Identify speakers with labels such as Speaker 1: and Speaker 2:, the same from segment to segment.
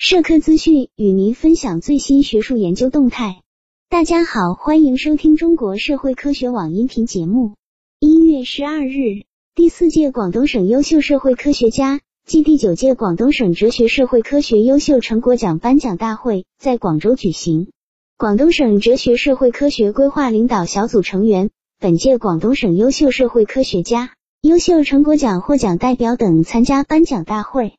Speaker 1: 社科资讯与您分享最新学术研究动态。大家好，欢迎收听中国社会科学网音频节目。一月十二日，第四届广东省优秀社会科学家暨第九届广东省哲学社会科学优秀成果奖颁奖大会在广州举行。广东省哲学社会科学规划领导小组成员、本届广东省优秀社会科学家、优秀成果奖获奖代表等参加颁奖大会。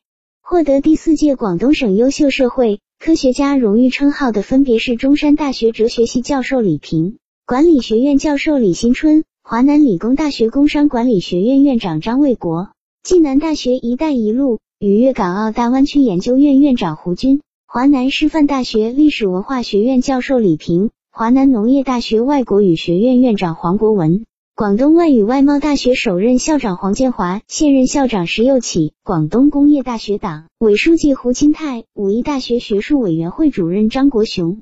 Speaker 1: 获得第四届广东省优秀社会科学家荣誉称号的分别是中山大学哲学系教授李平、管理学院教授李新春、华南理工大学工商管理学院院长张卫国、暨南大学“一带一路”与粤港澳大湾区研究院院长胡军、华南师范大学历史文化学院教授李平、华南农业大学外国语学院院长黄国文。广东外语外贸大学首任校长黄建华，现任校长石又起，广东工业大学党委书记胡清泰，武义大学学术委员会主任张国雄。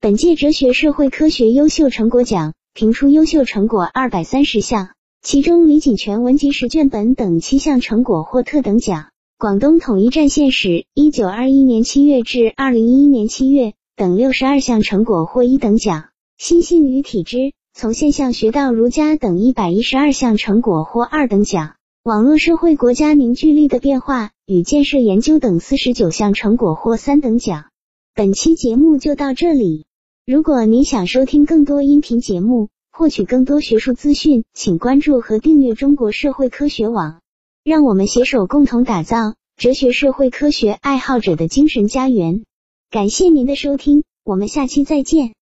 Speaker 1: 本届哲学社会科学优秀成果奖评出优秀成果二百三十项，其中李锦泉文集十卷本等七项成果获特等奖。广东统一战线史（一九二一年七月至二零一一年七月）等六十二项成果获一等奖。心性与体质。从现象学到儒家等一百一十二项成果获二等奖，网络社会国家凝聚力的变化与建设研究等四十九项成果获三等奖。本期节目就到这里。如果您想收听更多音频节目，获取更多学术资讯，请关注和订阅中国社会科学网。让我们携手共同打造哲学社会科学爱好者的精神家园。感谢您的收听，我们下期再见。